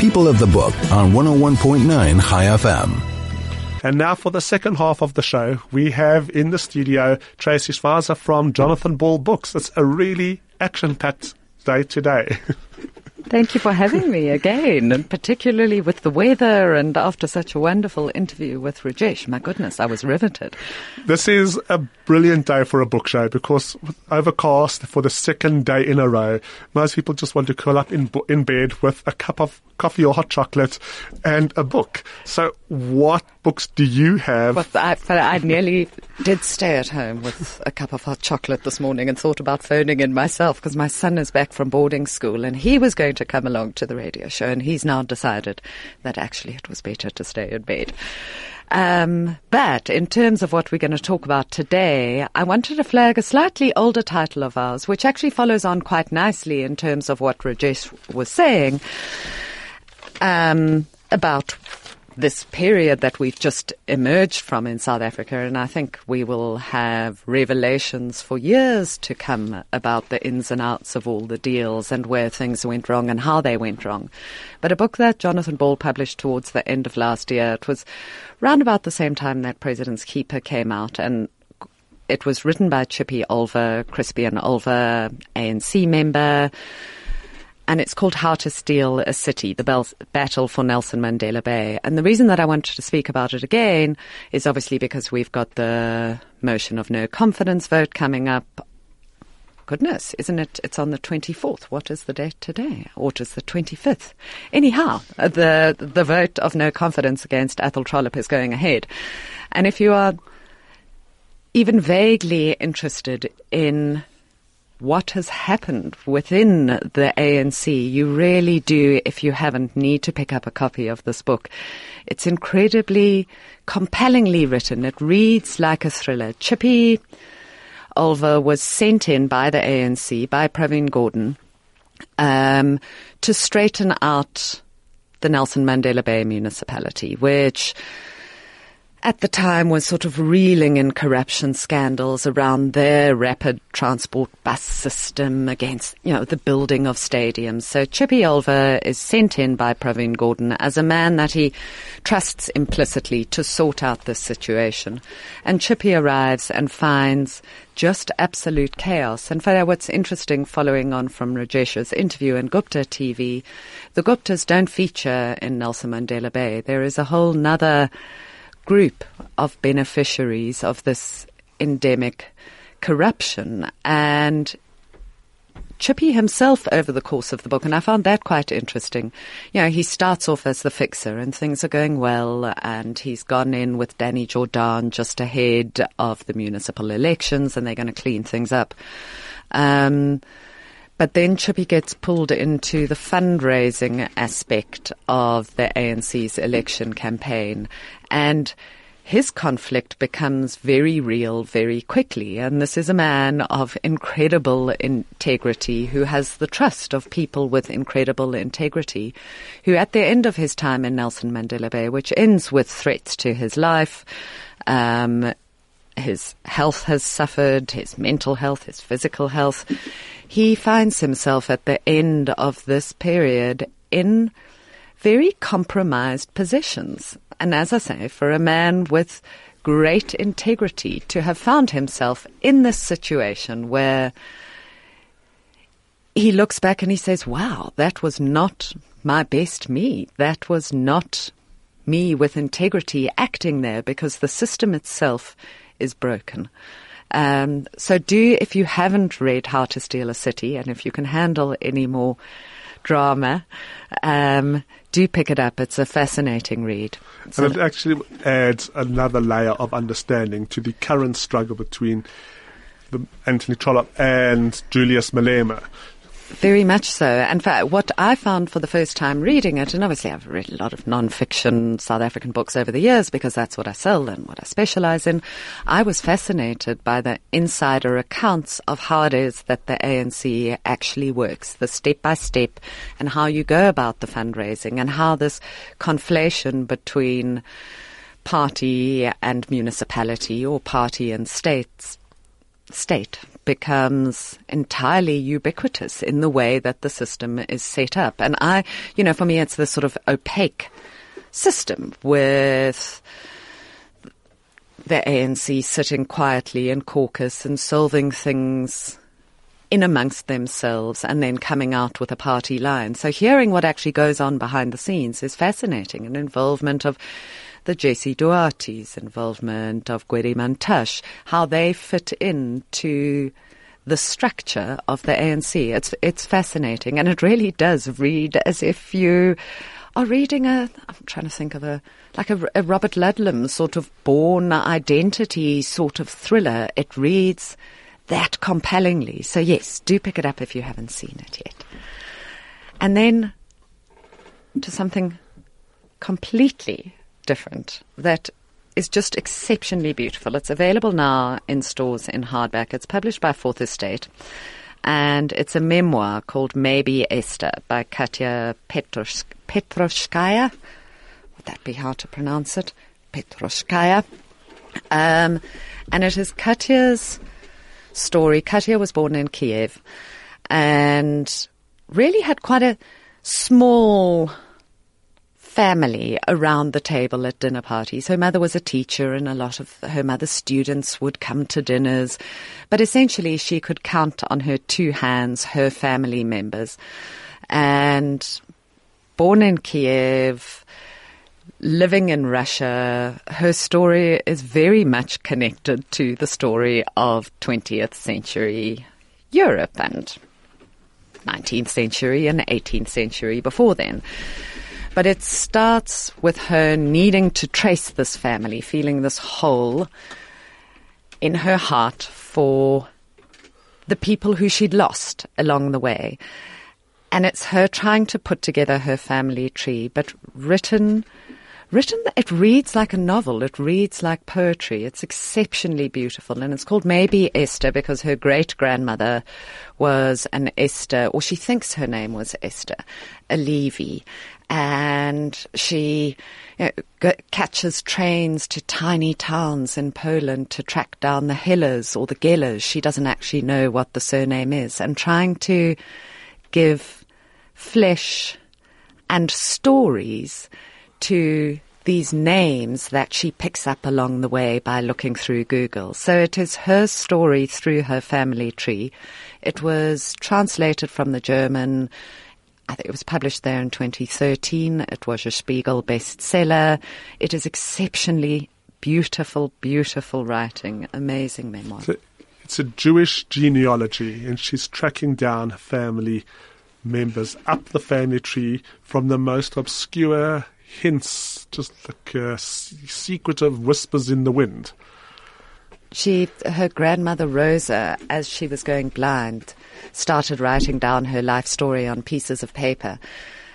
People of the Book on 101.9 Chai FM. And now for the second half of the show, we have in the studio Tracy Schweizer from Jonathan Ball Books. It's a really action-packed day today. Thank you for having me again, and particularly with the weather and after such a wonderful interview with Rajesh. My goodness, I was riveted. This is a brilliant day for a book show because overcast for the second day in a row, most people just want to curl up in, in bed with a cup of coffee or hot chocolate and a book. So what books do you have? Well, I, I nearly did stay at home with a cup of hot chocolate this morning and thought about phoning in myself because my son is back from boarding school and he was going to come along to the radio show and he's now decided that actually it was better to stay in bed. Um, but in terms of what we're going to talk about today, I wanted to flag a slightly older title of ours, which actually follows on quite nicely in terms of what Rajesh was saying um, about this period that we've just emerged from in South Africa, and I think we will have revelations for years to come about the ins and outs of all the deals and where things went wrong and how they went wrong. But a book that Jonathan Ball published towards the end of last year, it was round about the same time that President's Keeper came out, and it was written by Chippy Olver, Crispian Olver, ANC member and it's called How to Steal a City, the Battle for Nelson Mandela Bay. And the reason that I wanted to speak about it again is obviously because we've got the motion of no confidence vote coming up. Goodness, isn't it? It's on the 24th. What is the date today? Or it is the 25th. Anyhow, the, the vote of no confidence against Athol Trollip is going ahead. And if you are even vaguely interested in what has happened within the ANC, you really do, if you haven't, need to pick up a copy of this book. It's incredibly compellingly written. It reads like a thriller. Chippy Olver was sent in by the ANC, by Pravin Gordhan, um, to straighten out the Nelson Mandela Bay municipality, which at the time was sort of reeling in corruption scandals around their rapid transport bus system against, you know, the building of stadiums. So Chippy Olver is sent in by Pravin Gordhan as a man that he trusts implicitly to sort out this situation. And Chippy arrives and finds just absolute chaos. And for what's interesting following on from Rajesh's interview in Gupta TV, the Guptas don't feature in Nelson Mandela Bay. There is a whole nother group of beneficiaries of this endemic corruption. And Chippy himself over the course of the book, and I found that quite interesting. You know, he starts off as the fixer and things are going well, and he's gone in with Danny Jordaan just ahead of the municipal elections, and they're going to clean things up. Um, but then Chippy gets pulled into the fundraising aspect of the ANC's election campaign. And his conflict becomes very real very quickly. And this is a man of incredible integrity who has the trust of people with incredible integrity, who at the end of his time in Nelson Mandela Bay, which ends with threats to his life, um, his health has suffered, his mental health, his physical health. He finds himself at the end of this period in very compromised positions. And as I say, for a man with great integrity to have found himself in this situation where he looks back and he says, wow, that was not my best me. That was not me with integrity acting there because the system itself is broken. Um, so do, if you haven't read How to Steal a City, and if you can handle any more drama, um, do pick it up. It's a fascinating read. It's and it actually adds another layer of understanding to the current struggle between the Athol Trollip and Julius Malema. Very much so. And what I found for the first time reading it, and obviously I've read a lot of non-fiction South African books over the years because that's what I sell and what I specialize in. I was fascinated by the insider accounts of how it is that the ANC actually works, the step by step and how you go about the fundraising and how this conflation between party and municipality or party and states state becomes entirely ubiquitous in the way that the system is set up. And I, you know, for me, it's this sort of opaque system with the ANC sitting quietly in caucus and solving things in amongst themselves and then coming out with a party line. So hearing what actually goes on behind the scenes is fascinating. An involvement of the Jessie Duarte's involvement of Gwede Mantashe, how they fit into the structure of the ANC. It's it's fascinating, and it really does read as if you are reading a. I'm trying to think of a like a, a Robert Ludlum sort of Bourne Identity sort of thriller. It reads that compellingly. So yes, do pick it up if you haven't seen it yet. And then to something completely different that is just exceptionally beautiful. It's available now in stores in hardback. It's published by Fourth Estate. And it's a memoir called Maybe Esther by Katya Petroshkaya. Would that be hard to pronounce it? Petroshkaya. Um, and it is Katya's story. Katya was born in Kiev and really had quite a small family around the table at dinner parties. Her mother was a teacher and a lot of her mother's students would come to dinners. But essentially she could count on her two hands her family members. And born in Kiev, living in Russia, her story is very much connected to the story of 20th century Europe and 19th century and 18th century before then. But it starts with her needing to trace this family, feeling this hole in her heart for the people who she'd lost along the way. And it's her trying to put together her family tree, but written written it reads like a novel. It reads like poetry. It's exceptionally beautiful. And it's called maybe esther because her great grandmother was an esther or she thinks her name was esther a levy and she you know, catches trains to tiny towns in Poland to track down the Hillers or the Gellers. She doesn't actually know what the surname is, and trying to give flesh and stories to these names that she picks up along the way by looking through Google. So it is her story through her family tree. It was translated from the German I think it was published there in 2013. It was a Spiegel bestseller. It is exceptionally beautiful, beautiful writing. Amazing memoir. It's a, Jewish genealogy, and she's tracking down family members up the family tree from the most obscure hints, just like uh, secretive whispers in the wind. She, her grandmother Rosa, as she was going blind, started writing down her life story on pieces of paper.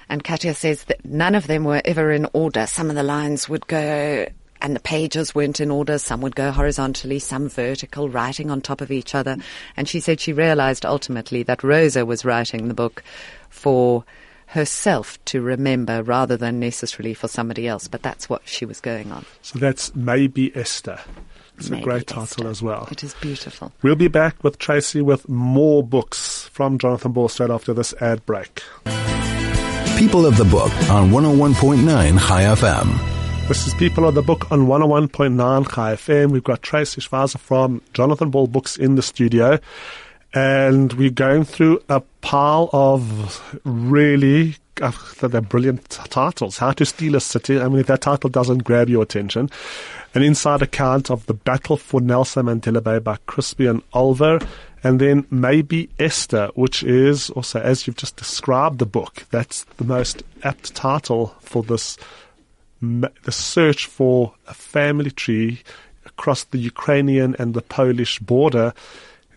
And Katya says that none of them were ever in order. Some of the lines would go and the pages weren't in order. Some would go horizontally, some vertical, writing on top of each other. And she said she realized ultimately that Rosa was writing the book for herself to remember rather than necessarily for somebody else. But that's what she was going on. So that's Maybe Esther. It's Maybe a great Esther. title as well. It is beautiful. We'll be back with Tracy with more books from Jonathan Ball straight after this ad break. People of the Book on 101.9 Chai FM. This is People of the Book on 101.9 Chai FM. We've got Tracy Schweizer from Jonathan Ball Books in the studio. And we're going through a pile of really uh, they're brilliant titles. How to Steal a City. I mean, if that title doesn't grab your attention. An inside account of the battle for Nelson Mandela Bay by Crispian Olver. And then maybe Esther, which is also, as you've just described the book, that's the most apt title for this the search for a family tree across the Ukrainian and the Polish border,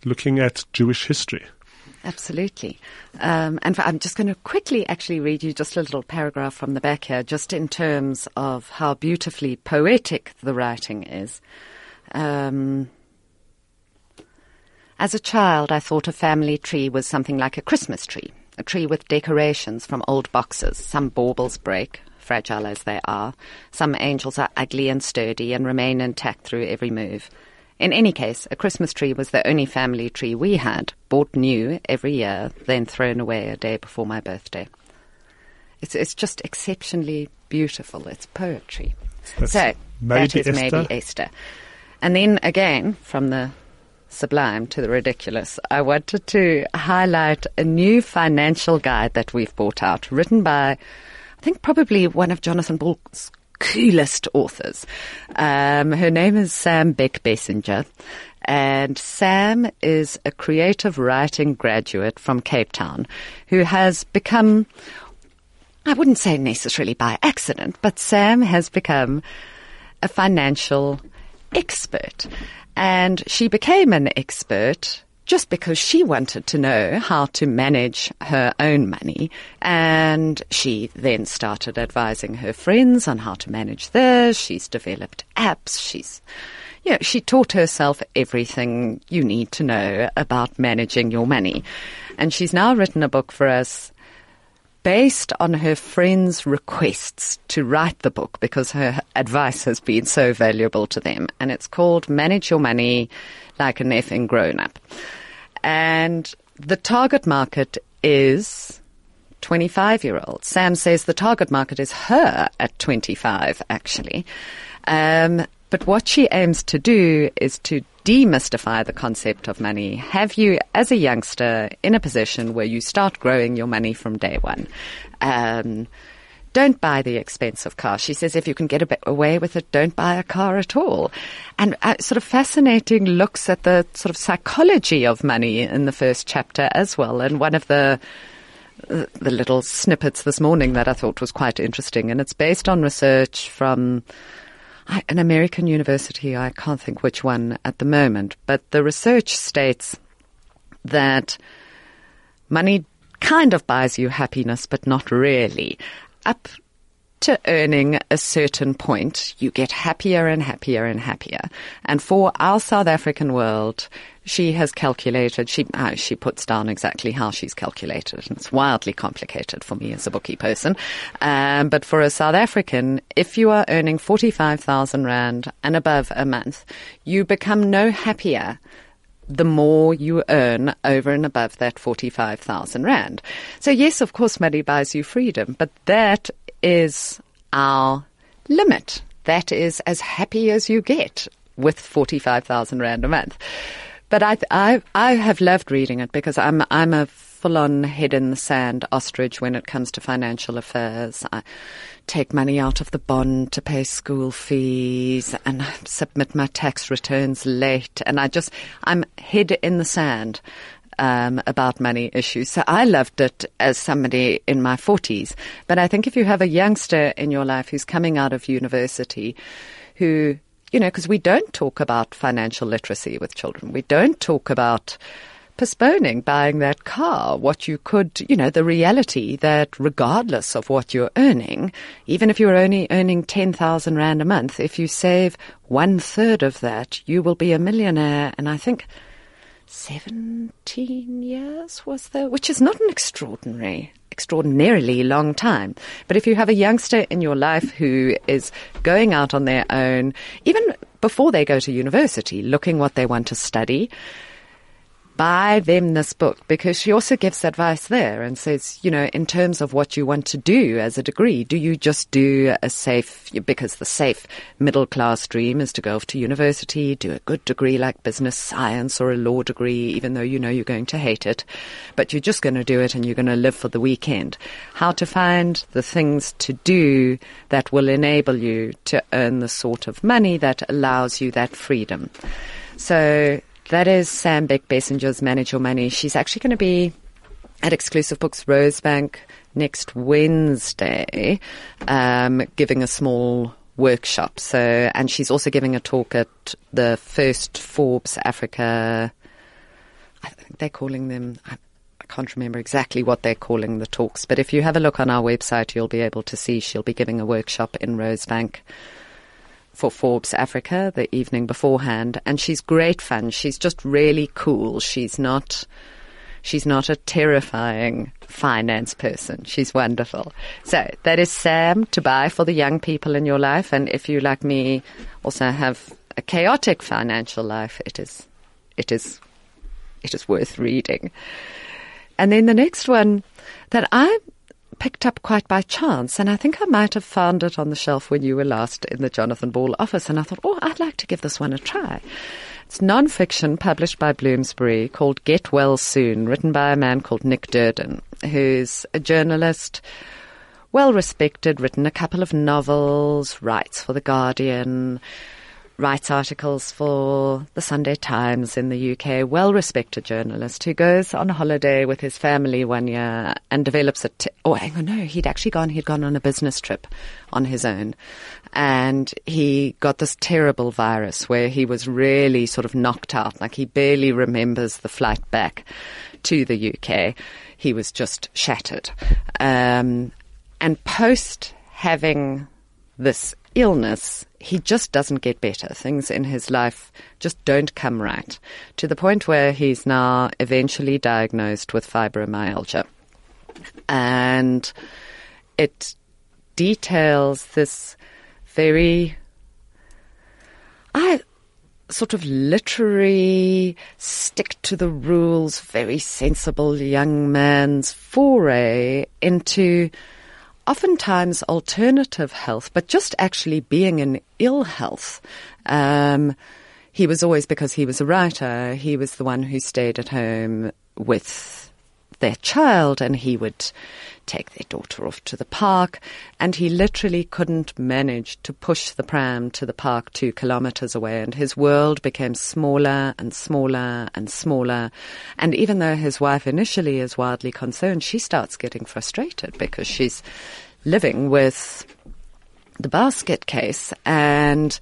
looking at Jewish history. Absolutely. Um, and I'm just going to quickly actually read you just a little paragraph from the back here, just in terms of how beautifully poetic the writing is. Um, as a child, I thought a family tree was something like a Christmas tree, a tree with decorations from old boxes. Some baubles break, fragile as they are. Some angels are ugly and sturdy and remain intact through every move. In any case, a Christmas tree was the only family tree we had, bought new every year, then thrown away a day before my birthday. It's, it's just exceptionally beautiful. It's poetry. That's so maybe that is Esther. maybe Esther. And then again, from the sublime to the ridiculous, I wanted to highlight a new financial guide that we've brought out, written by, I think, probably one of Jonathan Ball's coolest authors. Um, her name is Sam Beckbessinger. And Sam is a creative writing graduate from Cape Town who has become I wouldn't say necessarily by accident, but Sam has become a financial expert. And she became an expert just because she wanted to know how to manage her own money. And she then started advising her friends on how to manage theirs. She's developed apps. She's, you know, she taught herself everything you need to know about managing your money. And she's now written a book for us based on her friends' requests to write the book because her advice has been so valuable to them. And it's called Manage Your Money Like an Effing Grown Up. And the target market is 25 year olds. Sam says the target market is her at 25, actually. Um, but what she aims to do is to demystify the concept of money, have you, as a youngster, in a position where you start growing your money from day one. Um, don't buy the expensive car. She says if you can get away with it, don't buy a car at all. And uh, sort of fascinating looks at the sort of psychology of money in the first chapter as well. And one of the the little snippets this morning that I thought was quite interesting, and it's based on research from an American university. I can't think which one at the moment, but the research states that money kind of buys you happiness, but not really. Up to earning a certain point, you get happier and happier and happier. And for our South African world, she has calculated, she, uh, she puts down exactly how she's calculated. And it's wildly complicated for me as a bookie person. Um, but for a South African, if you are earning 45,000 Rand and above a month, you become no happier the more you earn over and above that 45,000 Rand. So yes, of course, money buys you freedom, but that is our limit. That is as happy as you get with 45,000 Rand a month. But I, I, I have loved reading it because I'm, I'm a full-on head in the sand ostrich when it comes to financial affairs. I take money out of the bond to pay school fees and submit my tax returns late. And I just, I'm head in the sand. Um, about money issues. So I loved it as somebody in my 40s. But I think if you have a youngster in your life who's coming out of university who you know, because we don't talk about financial literacy with children. We don't talk about postponing buying that car, what you could, you know, the reality that regardless of what you're earning, even if you're only earning 10,000 Rand a month, if you save one third of that, you will be a millionaire. And I think 17 years was there, which is not an extraordinary extraordinarily long time. But if you have a youngster in your life who is going out on their own, even before they go to university, looking what they want to study, buy them this book because she also gives advice there and says, you know, in terms of what you want to do as a degree, do you just do a safe, because the safe middle class dream is to go off to university, do a good degree like business science or a law degree, even though you know you're going to hate it, but you're just going to do it and you're going to live for the weekend. How to find the things to do that will enable you to earn the sort of money that allows you that freedom. So that is Sam Beckbessinger's Manage Your Money. She's actually going to be at Exclusive Books Rosebank next Wednesday, um, giving a small workshop. So, and she's also giving a talk at the first Forbes Africa. I think they're calling them. I, I can't remember exactly what they're calling the talks, but if you have a look on our website, you'll be able to see she'll be giving a workshop in Rosebank for Forbes Africa the evening beforehand, and she's great fun. She's just really cool. She's not. She's not a terrifying finance person. She's wonderful. So that is Sam to buy for the young people in your life. And if you, like me, also have a chaotic financial life, it is, it is, it is worth reading. And then the next one that I picked up quite by chance, and I think I might have found it on the shelf when you were last in the Jonathan Ball office, and I thought, oh, I'd like to give this one a try. It's non-fiction published by Bloomsbury called Get Well Soon, written by a man called Nick Duerden, who's a journalist, well respected, written a couple of novels, writes for The Guardian, writes articles for the Sunday Times in the UK, well respected journalist who goes on holiday with his family one year and develops a. T- oh, hang on, no, he'd actually gone, he'd gone on a business trip on his own. And he got this terrible virus where he was really sort of knocked out, like he barely remembers the flight back to the UK. He was just shattered. Um, and post having this illness, he just doesn't get better. Things in his life just don't come right to the point where he's now eventually diagnosed with fibromyalgia. And it details this very, I sort of literary, stick to the rules, very sensible young man's foray into oftentimes alternative health, but just actually being in ill health. Um, he was always, because he was a writer, he was the one who stayed at home with their child and he would take their daughter off to the park and he literally couldn't manage to push the pram to the park two kilometers away and his world became smaller and smaller and smaller. And even though his wife initially is wildly concerned she starts getting frustrated because she's living with the basket case and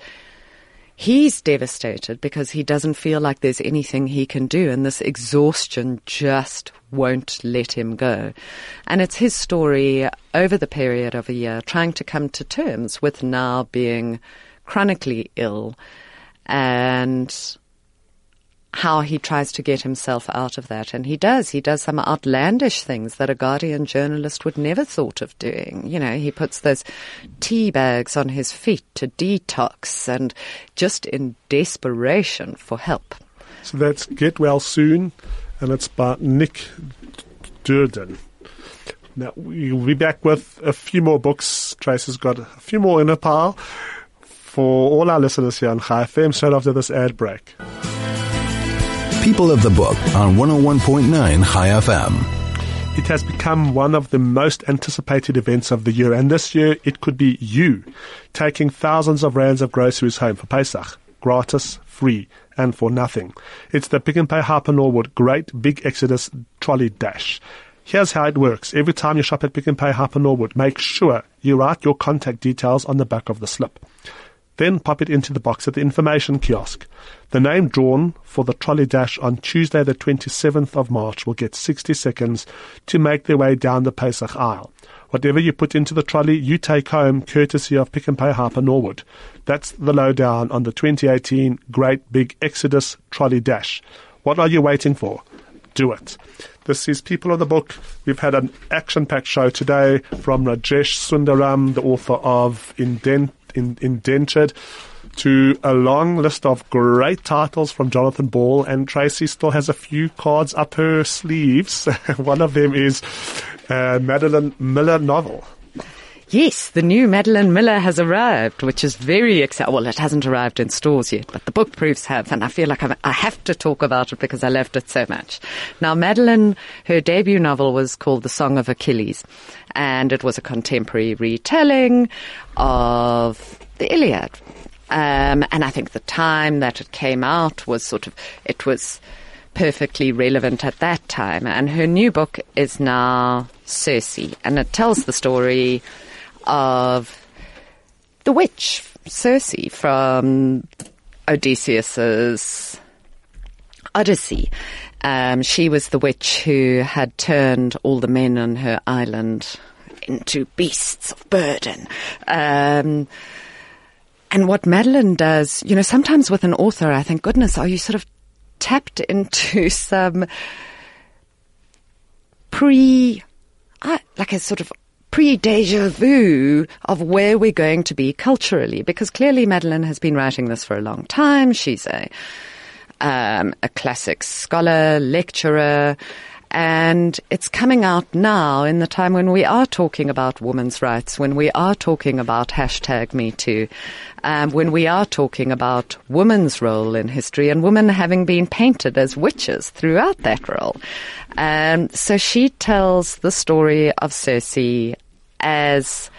he's devastated because he doesn't feel like there's anything he can do and this exhaustion just won't let him go. And it's his story over the period of a year trying to come to terms with now being chronically ill and how he tries to get himself out of that. And he does. He does some outlandish things that a Guardian journalist would never thought of doing. You know, he puts those tea bags on his feet to detox and just in desperation for help. So that's Get Well Soon, and it's by Nick Duerden. Now, we'll be back with a few more books. Tracy's got a few more in a pile for all our listeners here on Chai FM straight after this ad break. People of the Book on 101.9 Chai FM. It has become one of the most anticipated events of the year, and this year it could be you taking thousands of rands of groceries home for Pesach, gratis, free, and for nothing. It's the Pick and Pay Hyper Norwood Great Big Exodus Trolley Dash. Here's how it works. Every time you shop at Pick and Pay Hyper Norwood, make sure you write your contact details on the back of the slip. Then pop it into the box at the information kiosk. The name drawn for the trolley dash on Tuesday, the 27th of March, will get 60 seconds to make their way down the Pesach aisle. Whatever you put into the trolley, you take home, courtesy of Pick and Pay Hyper Norwood. That's the lowdown on the 2018 Great Big Exodus Trolley Dash. What are you waiting for? Do it. This is People of the Book. We've had an action-packed show today from Rajesh Sundaram, the author of Indent in, indentured to a long list of great titles from Jonathan Ball, and Tracy still has a few cards up her sleeves. One of them is Madeline Miller novel. Yes, the new Madeline Miller has arrived, which is very exciting. Well, it hasn't arrived in stores yet, but the book proofs have, and I feel like i have to talk about it because I loved it so much. Now, Madeline, her debut novel was called The Song of Achilles, and it was a contemporary retelling of the Iliad. Um, and I think the time that it came out was sort of, it was perfectly relevant at that time. And her new book is now Circe, and it tells the story of the witch Circe from Odysseus's Odyssey. Um, she was the witch who had turned all the men on her island into beasts of burden. Um, and what Madeline does, you know, sometimes with an author, I think, goodness, are you sort of tapped into some pre, uh, like a sort of pre deja vu of where we're going to be culturally, because clearly Madeline has been writing this for a long time. She's a um, a classics scholar, lecturer, and it's coming out now in the time when we are talking about women's rights, when we are talking about hashtag Me Too, um, when we are talking about women's role in history and women having been painted as witches throughout that role. Um, so she tells the story of Circe as,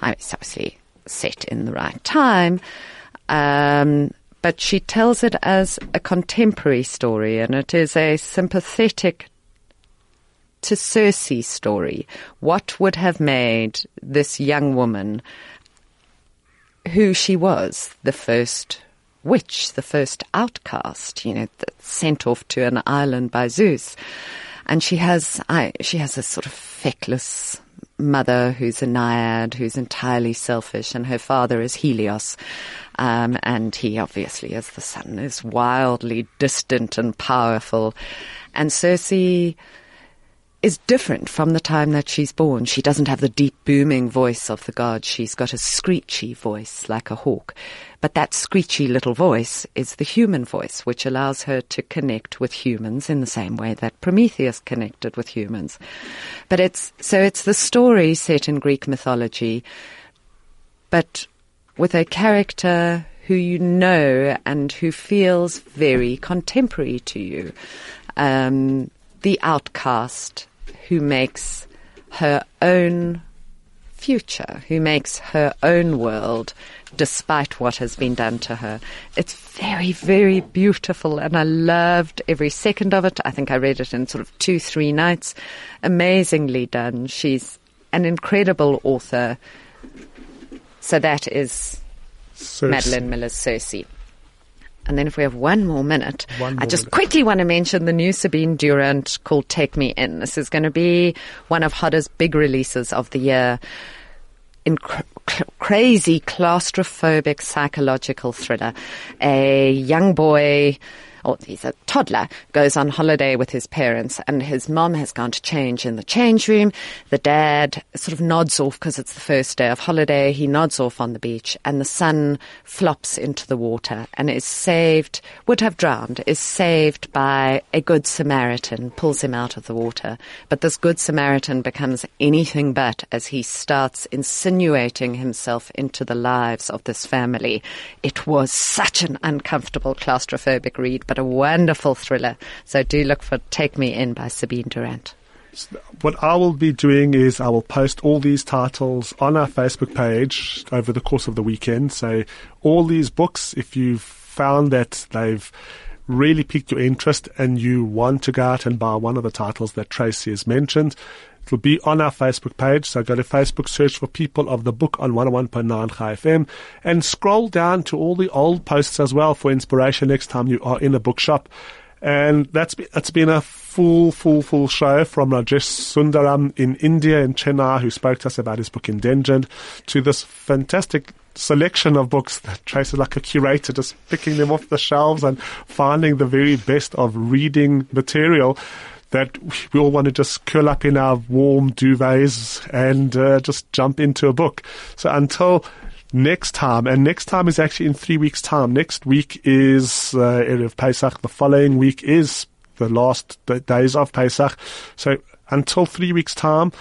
i it's obviously set in the right time, um, but she tells it as a contemporary story and it is a sympathetic to Circe's story. What would have made this young woman who she was, the first witch, the first outcast, you know, sent off to an island by Zeus. And she has, I, she has a sort of feckless mother who's a naiad, who's entirely selfish, and her father is Helios. Um, and he obviously, as the sun, is wildly distant and powerful. And Circe is different from the time that she's born. She doesn't have the deep booming voice of the god. She's got a screechy voice like a hawk. But that screechy little voice is the human voice, which allows her to connect with humans in the same way that Prometheus connected with humans. But it's, so it's the story set in Greek mythology, but with a character who you know and who feels very contemporary to you. Um, the outcast who makes her own future, who makes her own world despite what has been done to her. It's very, very beautiful and I loved every second of it. I think I read it in sort of two, three nights. Amazingly done. She's an incredible author. So that is Circe. Madeline Miller's Circe. And then if we have one more minute, one more I just minute. quickly want to mention the new Sabine Durant called Take Me In. This is going to be one of Hodder's big releases of the year. In cr- crazy claustrophobic psychological thriller. A young boy or he's a toddler, goes on holiday with his parents, and his mom has gone to change in the change room. The dad sort of nods off because it's the first day of holiday. He nods off on the beach, and the son flops into the water and is saved, would have drowned, is saved by a good Samaritan, pulls him out of the water. But this good Samaritan becomes anything but as he starts insinuating himself into the lives of this family. It was such an uncomfortable claustrophobic read, but but a wonderful thriller. So do look for Take Me In by Sabine Durant. What I will be doing is I will post all these titles on our Facebook page over the course of the weekend. So all these books, if you've found that they've really piqued your interest and you want to go out and buy one of the titles that Tracy has mentioned, it will be on our Facebook page. So go to Facebook, search for People of the Book on 101.9 Chai FM and scroll down to all the old posts as well for inspiration next time you are in a bookshop. And that's that's been, a full, full, full show from Rajesh Sundaram in India, in Chennai, who spoke to us about his book Indentured, to this fantastic selection of books that Tracy like a curator, just picking them off the shelves and finding the very best of reading material that we all want to just curl up in our warm duvets and uh, just jump into a book. So until next time, and next time is actually in three weeks' time. Next week is uh, Erev Pesach. The following week is the last days of Pesach. So until three weeks' time,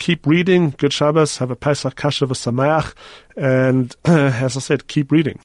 keep reading. Good Shabbos. Have a Pesach Kasha Sameach. And uh, as I said, keep reading.